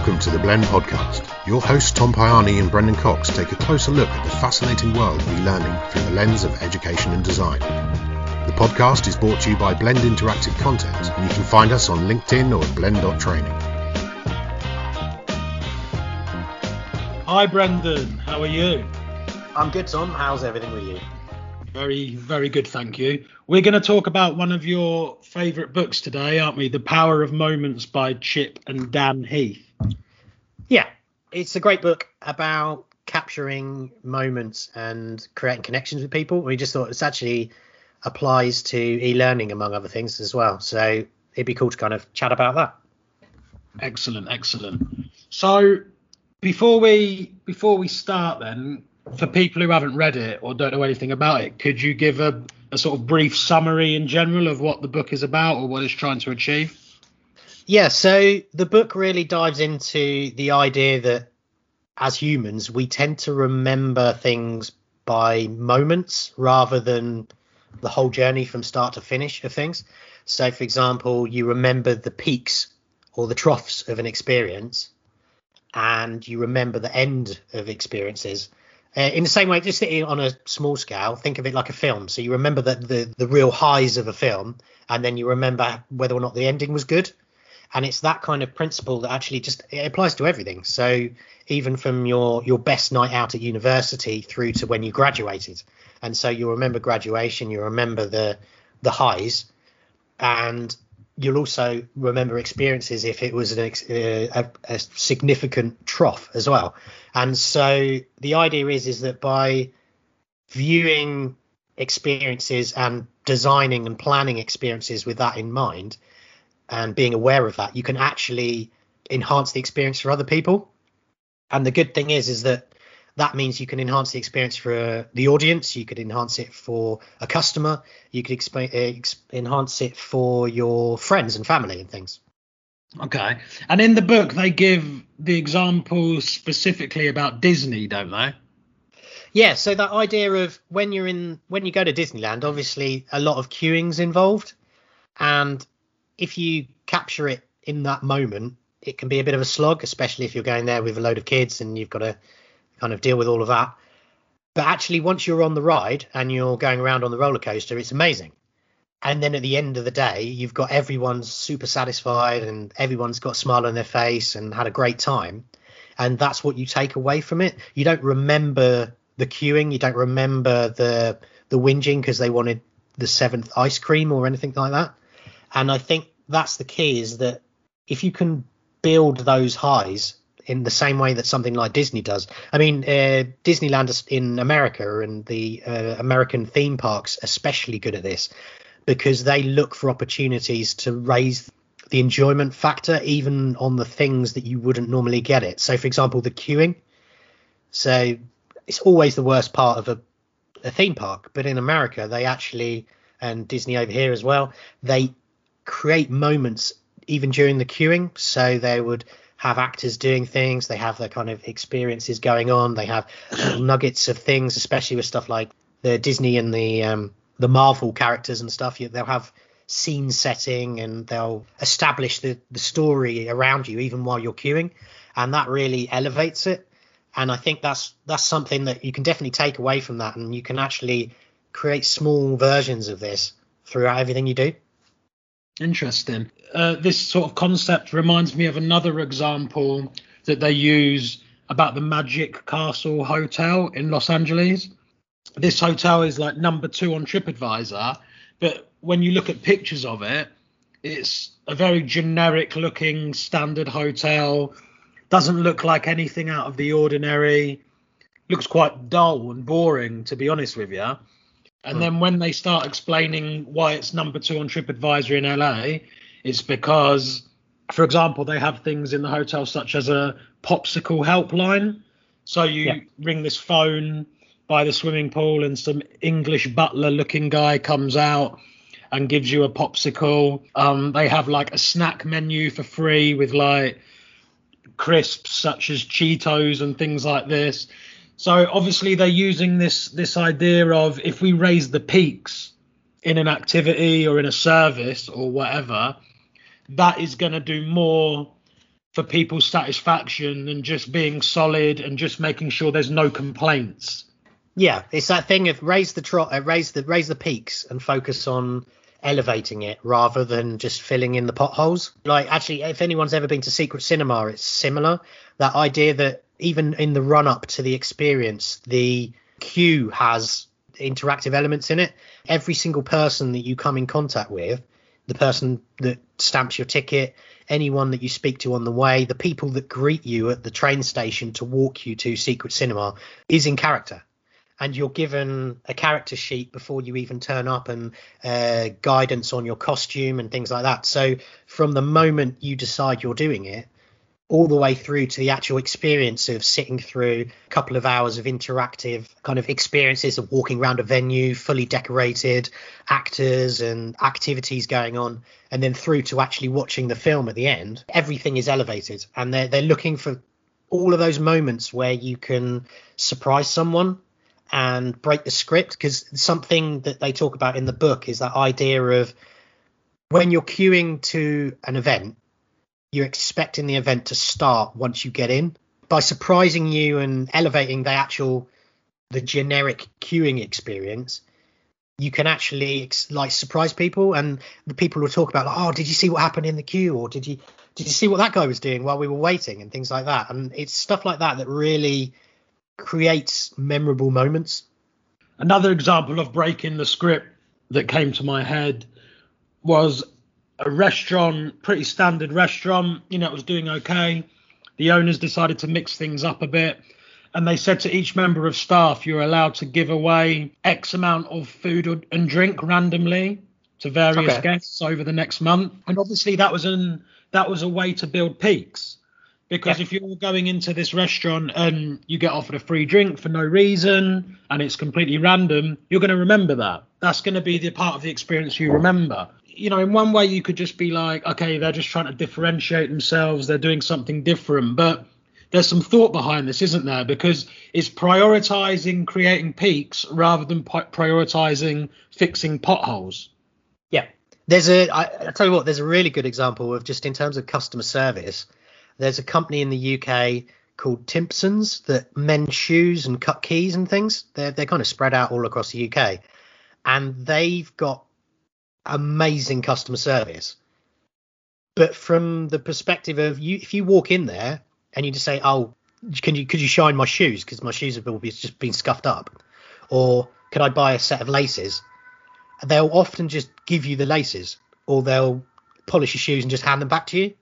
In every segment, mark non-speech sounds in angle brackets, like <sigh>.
Welcome to the Blend Podcast. Your hosts Tom Piani and Brendan Cox take a closer look at the fascinating world of e-learning through the lens of education and design. The podcast is brought to you by Blend Interactive Content, and you can find us on LinkedIn or at blend.training. Hi Brendan, how are you? I'm good, Tom. How's everything with you? Very, very good, thank you. We're going to talk about one of your favourite books today, aren't we? The Power of Moments by Chip and Dan Heath. Yeah, it's a great book about capturing moments and creating connections with people. We just thought it actually applies to e-learning among other things as well. So it'd be cool to kind of chat about that. Excellent, excellent. So before we before we start then, for people who haven't read it or don't know anything about it, could you give a, a sort of brief summary in general of what the book is about or what it's trying to achieve? Yeah, so the book really dives into the idea that as humans, we tend to remember things by moments rather than the whole journey from start to finish of things. So, for example, you remember the peaks or the troughs of an experience, and you remember the end of experiences. Uh, in the same way, just on a small scale, think of it like a film. So you remember the, the the real highs of a film, and then you remember whether or not the ending was good. And it's that kind of principle that actually just it applies to everything. So even from your your best night out at university through to when you graduated, and so you remember graduation, you remember the the highs, and you'll also remember experiences if it was an uh, a, a, significant trough as well. And so the idea is is that by viewing experiences and designing and planning experiences with that in mind and being aware of that, you can actually enhance the experience for other people. And the good thing is is that that means you can enhance the experience for uh, the audience. You could enhance it for a customer. You could exp- uh, ex- enhance it for your friends and family and things. Okay. And in the book they give the examples specifically about disney don't they? Yeah so that idea of when you're in when you go to disneyland obviously a lot of queuing's involved. And if you capture it in that moment it can be a bit of a slog especially if you're going there with a load of kids and you've got to kind of deal with all of that. But actually, once you're on the ride and you're going around on the roller coaster, it's amazing. And then at the end of the day, you've got everyone super satisfied and everyone's got a smile on their face and had a great time. And that's what you take away from it. You don't remember the queuing, you don't remember the the whinging because they wanted the seventh ice cream or anything like that. And I think that's the key is that if you can build those highs in the same way that something like Disney does. I mean, uh, Disneyland in America and the uh, American theme parks especially good at this because they look for opportunities to raise the enjoyment factor even on the things that you wouldn't normally get it. So, for example, the queuing. So it's always the worst part of a, a theme park, but in America they actually and Disney over here as well, they create moments even during the queuing. So they would have actors doing things. They have their kind of experiences going on. They have nuggets of things, especially with stuff like the Disney and the um, the Marvel characters and stuff. They'll have scene setting and they'll establish the the story around you even while you're queuing, and that really elevates it. And I think that's that's something that you can definitely take away from that, and you can actually create small versions of this throughout everything you do. Interesting. Uh, this sort of concept reminds me of another example that they use about the Magic Castle Hotel in Los Angeles. This hotel is like number two on TripAdvisor, but when you look at pictures of it, it's a very generic looking standard hotel. Doesn't look like anything out of the ordinary. Looks quite dull and boring, to be honest with you. And hmm. then when they start explaining why it's number two on TripAdvisor in LA, it's because, for example, they have things in the hotel such as a popsicle helpline. So you yeah. ring this phone by the swimming pool, and some English butler looking guy comes out and gives you a popsicle. Um, they have like a snack menu for free with like crisps such as Cheetos and things like this. So obviously they're using this this idea of if we raise the peaks in an activity or in a service or whatever, that is going to do more for people's satisfaction than just being solid and just making sure there's no complaints. Yeah, it's that thing of raise the trot, uh, raise the raise the peaks and focus on elevating it rather than just filling in the potholes. Like actually, if anyone's ever been to Secret Cinema, it's similar. That idea that even in the run up to the experience, the queue has interactive elements in it. Every single person that you come in contact with, the person that stamps your ticket, anyone that you speak to on the way, the people that greet you at the train station to walk you to Secret Cinema is in character. And you're given a character sheet before you even turn up and uh, guidance on your costume and things like that. So from the moment you decide you're doing it, all the way through to the actual experience of sitting through a couple of hours of interactive kind of experiences of walking around a venue, fully decorated, actors and activities going on, and then through to actually watching the film at the end. Everything is elevated, and they're they're looking for all of those moments where you can surprise someone and break the script because something that they talk about in the book is that idea of when you're queuing to an event you're expecting the event to start once you get in. By surprising you and elevating the actual, the generic queuing experience, you can actually like surprise people, and the people will talk about like, oh, did you see what happened in the queue, or did you did you see what that guy was doing while we were waiting, and things like that. And it's stuff like that that really creates memorable moments. Another example of breaking the script that came to my head was a restaurant, pretty standard restaurant. You know, it was doing okay. The owners decided to mix things up a bit. And they said to each member of staff, you're allowed to give away X amount of food and drink randomly to various okay. guests over the next month. And obviously that was an that was a way to build peaks. Because yeah. if you're going into this restaurant and you get offered a free drink for no reason and it's completely random, you're going to remember that. That's going to be the part of the experience you remember you know, in one way you could just be like, okay, they're just trying to differentiate themselves, they're doing something different, but there's some thought behind this, isn't there? Because it's prioritizing creating peaks rather than prioritizing fixing potholes. Yeah, there's a. I, I tell you what, there's a really good example of just in terms of customer service. There's a company in the UK called Timpsons that mend shoes and cut keys and things. They're they're kind of spread out all across the UK, and they've got amazing customer service. But from the perspective of you, if you walk in there and you just say, "Oh, can you could you shine my shoes because my shoes have just been scuffed up," or could I buy a set of laces? They'll often just give you the laces, or they'll polish your shoes and just hand them back to you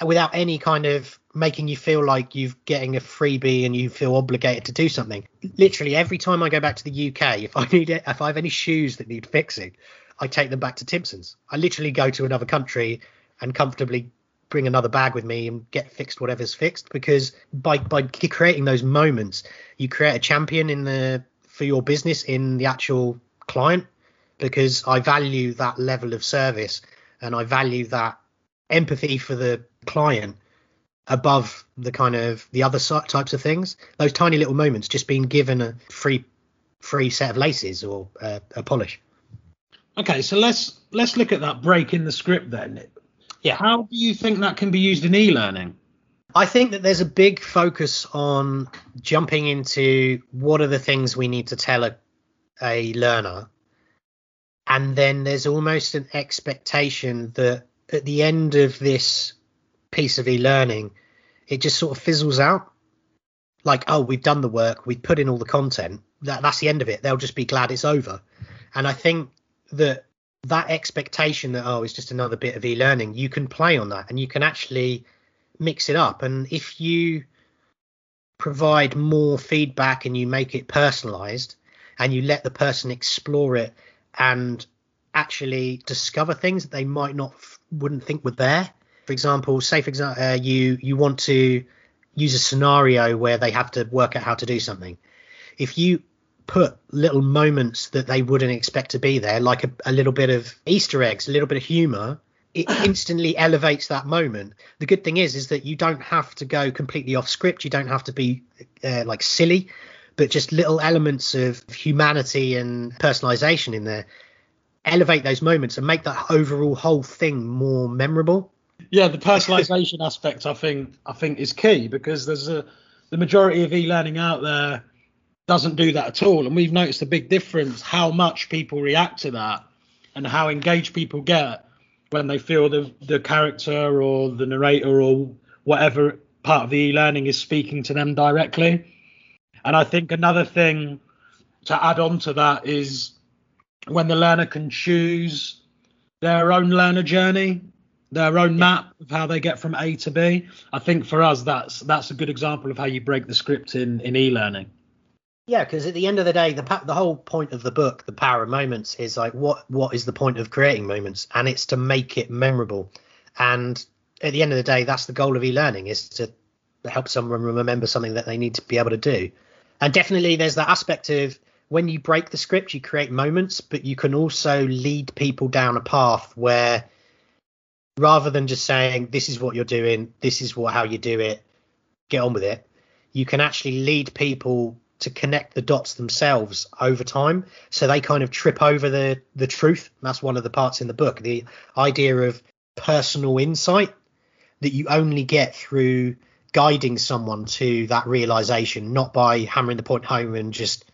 uh, without any kind of making you feel like you're getting a freebie and you feel obligated to do something. Literally every time I go back to the UK, if I need it, if I have any shoes that need fixing, I take them back to Timpsons. I literally go to another country and comfortably bring another bag with me and get fixed whatever's fixed because by by creating those moments you create a champion in the for your business in the actual client because I value that level of service and I value that empathy for the client above the kind of the other types of things those tiny little moments just being given a free free set of laces or uh, a polish Okay, so let's let's look at that break in the script then. Yeah. How do you think that can be used in e-learning? I think that there's a big focus on jumping into what are the things we need to tell a, a learner. And then there's almost an expectation that at the end of this piece of e-learning, it just sort of fizzles out. Like, oh, we've done the work, we've put in all the content. That, that's the end of it. They'll just be glad it's over. And I think that that expectation that oh it's just another bit of e-learning you can play on that and you can actually mix it up. And if you provide more feedback and you make it personalized and you let the person explore it and actually discover things that they might not wouldn't think were there. For example say for example uh, you you want to use a scenario where they have to work out how to do something. If you put little moments that they wouldn't expect to be there, like a, a little bit of Easter eggs, a little bit of humor, it <clears throat> instantly elevates that moment. The good thing is, is that you don't have to go completely off script. You don't have to be uh, like silly, but just little elements of humanity and personalization in there elevate those moments and make that overall whole thing more memorable. Yeah, the personalization <laughs> aspect I think I think is key because there's a the majority of e-learning out there doesn't do that at all, and we've noticed a big difference how much people react to that and how engaged people get when they feel the the character or the narrator or whatever part of the e-learning is speaking to them directly. And I think another thing to add on to that is when the learner can choose their own learner journey, their own map of how they get from A to B. I think for us that's that's a good example of how you break the script in in e-learning. Yeah, because at the end of the day, the the whole point of the book, the power of moments, is like what what is the point of creating moments, and it's to make it memorable. And at the end of the day, that's the goal of e-learning is to help someone remember something that they need to be able to do. And definitely, there's that aspect of when you break the script, you create moments, but you can also lead people down a path where rather than just saying this is what you're doing, this is what how you do it, get on with it, you can actually lead people to connect the dots themselves over time. So they kind of trip over the the truth. That's one of the parts in the book the idea of personal insight that you only get through guiding someone to that realization not by hammering the point home and just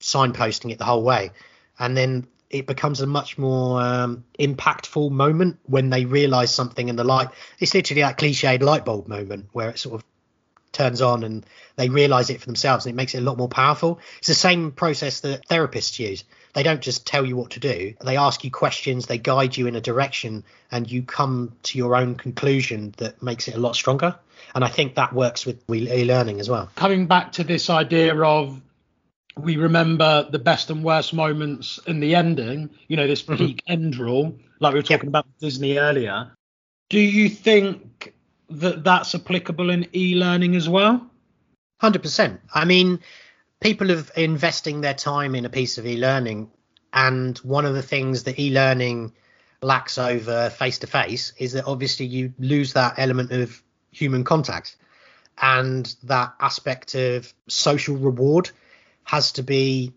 signposting it the whole way. And then it becomes a much more um, impactful moment when they realize something and the light. It's literally that cliched light bulb moment where it sort of turns on and they realize it for themselves and it makes it a lot more powerful. It's the same process that therapists use. They don't just tell you what to do, they ask you questions, they guide you in a direction, and you come to your own conclusion that makes it a lot stronger. And I think that works with e learning as well. Coming back to this idea of we remember the best and worst moments in the ending, you know, this mm-hmm. peak end rule, like we were talking yep. about Disney earlier. Do you think that that's applicable in e-learning as well? Hundred percent. I mean, people are investing their time in a piece of e-learning, and one of the things that e-learning lacks over face-to-face is that obviously you lose that element of human contact, and that aspect of social reward has to be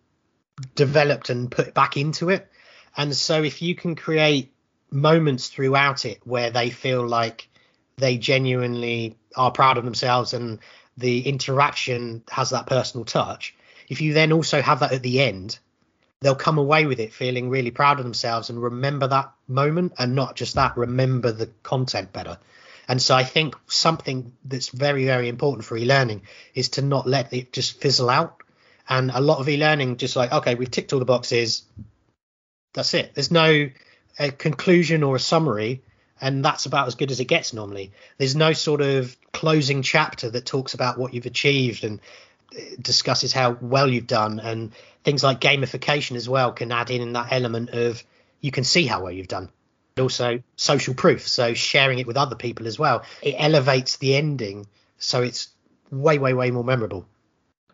developed and put back into it. And so, if you can create moments throughout it where they feel like they genuinely are proud of themselves and the interaction has that personal touch. If you then also have that at the end, they'll come away with it feeling really proud of themselves and remember that moment and not just that, remember the content better. And so I think something that's very, very important for e-learning is to not let it just fizzle out. And a lot of e-learning just like, okay, we've ticked all the boxes. That's it. There's no conclusion or a summary and that's about as good as it gets normally. There's no sort of closing chapter that talks about what you've achieved and uh, discusses how well you've done, and things like gamification as well can add in that element of you can see how well you've done. Also, social proof, so sharing it with other people as well. It elevates the ending, so it's way, way, way more memorable.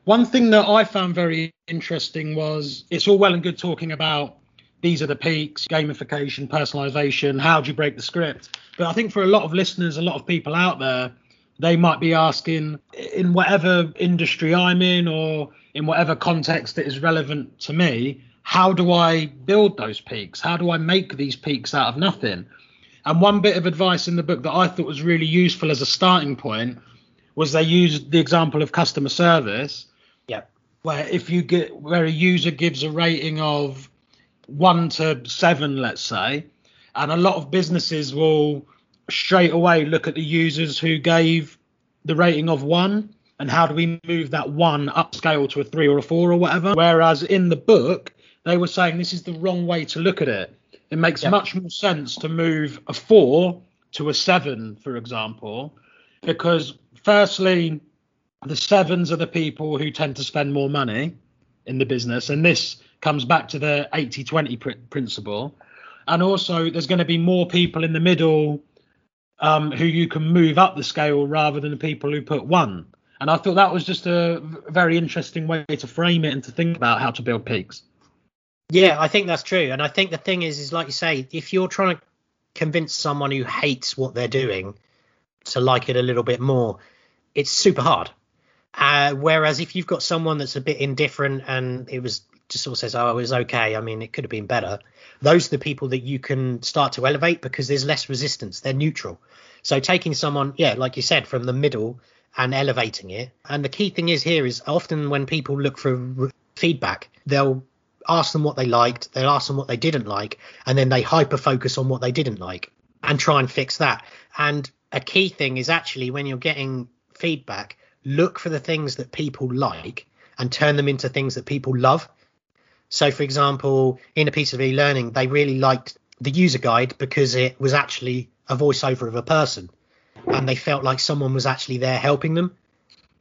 One thing that I found very interesting was it's all well and good talking about these are the peaks, gamification, personalization, how do you break the script? But I think for a lot of listeners, a lot of people out there, they might be asking in whatever industry I'm in or in whatever context that is relevant to me, how do I build those peaks? How do I make these peaks out of nothing? And one bit of advice in the book that I thought was really useful as a starting point was they used the example of customer service. Yeah. Where if you get where a user gives a rating of one to seven, let's say, and a lot of businesses will straight away look at the users who gave the rating of one and how do we move that one upscale to a three or a four or whatever. Whereas in the book, they were saying this is the wrong way to look at it. It makes yep. much more sense to move a four to a seven, for example, because firstly, the sevens are the people who tend to spend more money in the business, and this comes back to the 80 20 pr- principle. And also, there's going to be more people in the middle um, who you can move up the scale rather than the people who put one. And I thought that was just a very interesting way to frame it and to think about how to build peaks. Yeah, I think that's true. And I think the thing is, is like you say, if you're trying to convince someone who hates what they're doing to like it a little bit more, it's super hard. Uh, whereas if you've got someone that's a bit indifferent and it was just sort of says, "Oh, it was okay. I mean, it could have been better." Those are the people that you can start to elevate because there's less resistance. They're neutral. So taking someone, yeah, like you said, from the middle and elevating it. And the key thing is here is often when people look for feedback, they'll ask them what they liked, they'll ask them what they didn't like, and then they hyper focus on what they didn't like and try and fix that. And a key thing is actually when you're getting feedback, look for the things that people like and turn them into things that people love. So, for example, in a piece of e learning, they really liked the user guide because it was actually a voiceover of a person and they felt like someone was actually there helping them.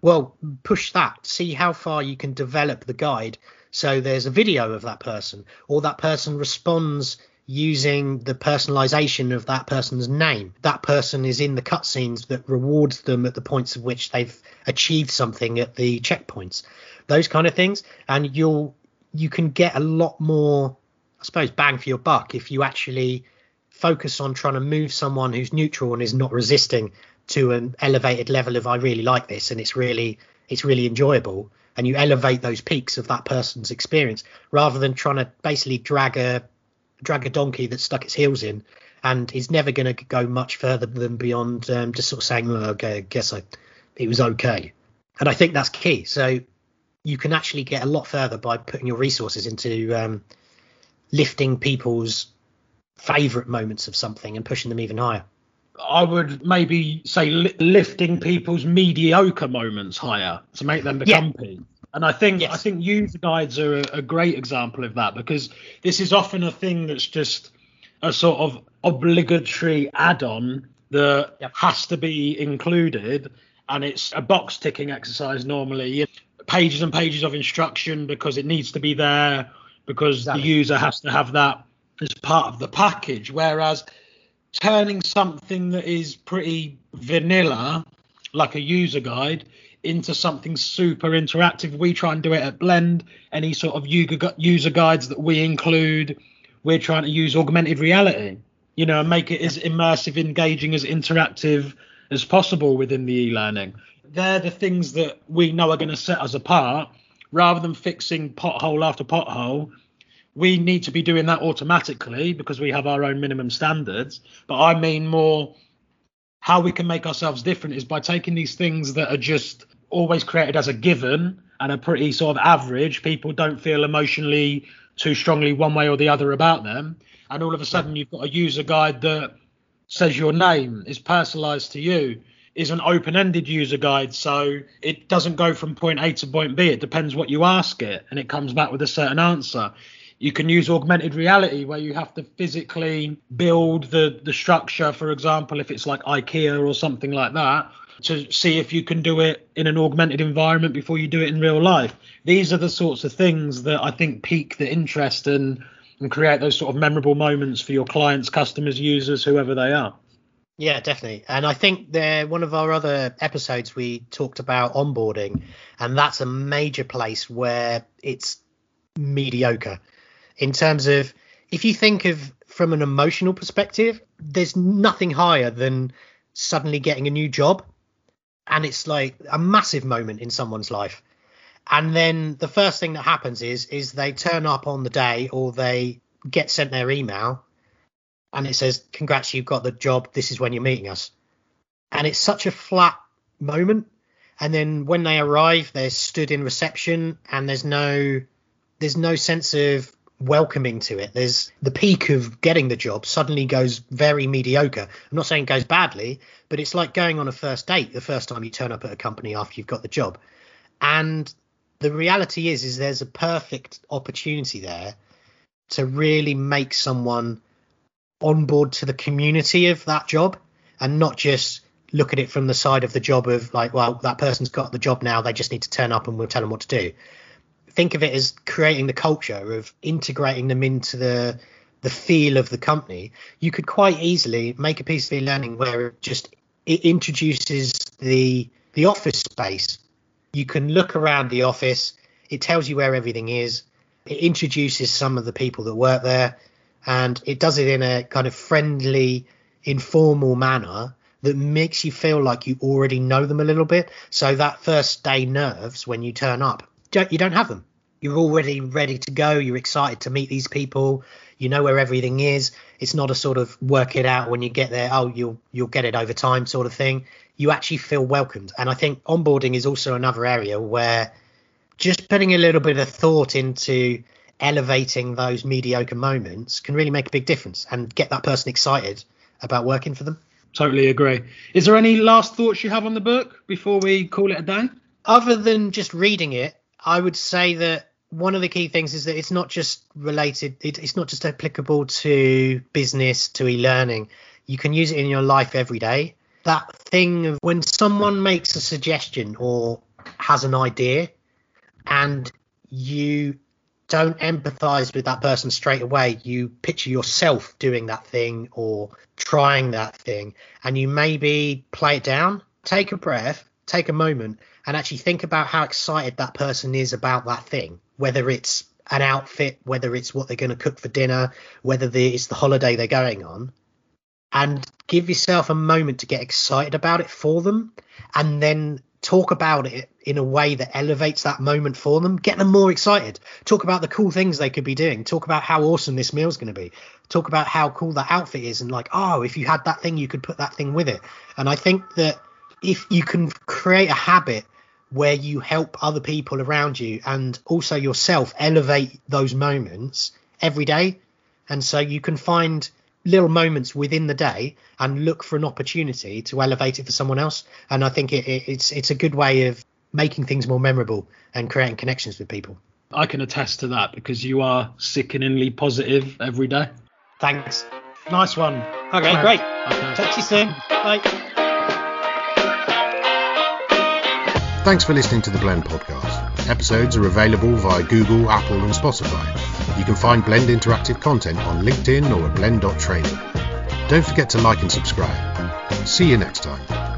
Well, push that, see how far you can develop the guide so there's a video of that person or that person responds using the personalization of that person's name. That person is in the cutscenes that rewards them at the points of which they've achieved something at the checkpoints. Those kind of things. And you'll you can get a lot more, I suppose, bang for your buck if you actually focus on trying to move someone who's neutral and is not resisting to an elevated level of I really like this and it's really it's really enjoyable and you elevate those peaks of that person's experience rather than trying to basically drag a drag a donkey that's stuck its heels in and he's never going to go much further than beyond um, just sort of saying, well, okay, I guess I, it was okay. And I think that's key. So you can actually get a lot further by putting your resources into um, lifting people's favorite moments of something and pushing them even higher. I would maybe say li- lifting people's mediocre moments higher to make them become yeah. And I think yes. I think user guides are a, a, great example of that because this is often a thing that's just a sort of obligatory add-on that yep. has to be included, and it's a box ticking exercise normally. Pages and pages of instruction because it needs to be there because exactly. the user has to have that as part of the package. Whereas turning something that is pretty vanilla, like a user guide, into something super interactive. We try and do it at Blend. Any sort of user guides that we include, we're trying to use augmented reality, you know, and make it as immersive, engaging, as interactive as possible within the e-learning. They're the things that we know are going to set us apart. Rather than fixing pothole after pothole, we need to be doing that automatically because we have our own minimum standards. But I mean more how we can make ourselves different is by taking these things that are just always created as a given and are pretty sort of average. People don't feel emotionally too strongly one way or the other about them. And all of a sudden, you've got a user guide that says your name is personalized to you, is an open ended user guide. So it doesn't go from point A to point B. It depends what you ask it, and it comes back with a certain answer. You can use augmented reality where you have to physically build the, the structure, for example, if it's like IKEA or something like that, to see if you can do it in an augmented environment before you do it in real life. These are the sorts of things that I think pique the interest and and create those sort of memorable moments for your clients, customers, users, whoever they are. Yeah, definitely. And I think there one of our other episodes we talked about onboarding, and that's a major place where it's mediocre in terms of if you think of from an emotional perspective, there's nothing higher than suddenly getting a new job and it's like a massive moment in someone's life. And then the first thing that happens is is they turn up on the day or they get sent their email and it says congrats you've got the job. This is when you're meeting us. And it's such a flat moment. And then when they arrive they're stood in reception and there's no there's no sense of welcoming to it. There's the peak of getting the job suddenly goes very mediocre. I'm not saying it goes badly, but it's like going on a first date the first time you turn up at a company after you've got the job. And the reality is is there's a perfect opportunity there to really make someone on board to the community of that job and not just look at it from the side of the job of like well that person's got the job now they just need to turn up and we'll tell them what to do think of it as creating the culture of integrating them into the the feel of the company. You could quite easily make a piece of e-learning where it just it introduces the the office space. You can look around the office it tells you where everything is it introduces some of the people that work there and it does it in a kind of friendly informal manner that makes you feel like you already know them a little bit. So that first day nerves when you turn up you don't have them you're already ready to go. You're excited to meet these people. You know where everything is. It's not a sort of work it out when you get there. Oh, you'll you'll get it over time sort of thing. You actually feel welcomed. And I think onboarding is also another area where just putting a little bit of thought into elevating those mediocre moments can really make a big difference and get that person excited about working for them. Totally agree. Is there any last thoughts you have on the book before we call it a day? Other than just reading it, I would say that one of the key things is that it's not just related, it, it's not just applicable to business, to e learning. You can use it in your life every day. That thing of when someone makes a suggestion or has an idea and you don't empathize with that person straight away. You picture yourself doing that thing or trying that thing, and you maybe play it down, take a breath, take a moment, and actually think about how excited that person is about that thing, whether it's an outfit, whether it's what they're going to cook for dinner, whether it's the holiday they're going on, and give yourself a moment to get excited about it for them, and then talk about it in a way that elevates that moment for them, get them more excited. Talk about the cool things they could be doing. Talk about how awesome this meal's going to be. Talk about how cool that outfit is, and like, oh, if you had that thing, you could put that thing with it. And I think that if you can create a habit where you help other people around you and also yourself elevate those moments every day, and so you can find little moments within the day and look for an opportunity to elevate it for someone else. And I think it, it, it's it's a good way of making things more memorable and creating connections with people. I can attest to that because you are sickeningly positive every day. Thanks. Nice one. Okay, great. Okay. Talk to you soon. Bye. Thanks for listening to the Blend podcast. Episodes are available via Google, Apple, and Spotify. You can find Blend interactive content on LinkedIn or at blend.training. Don't forget to like and subscribe. See you next time.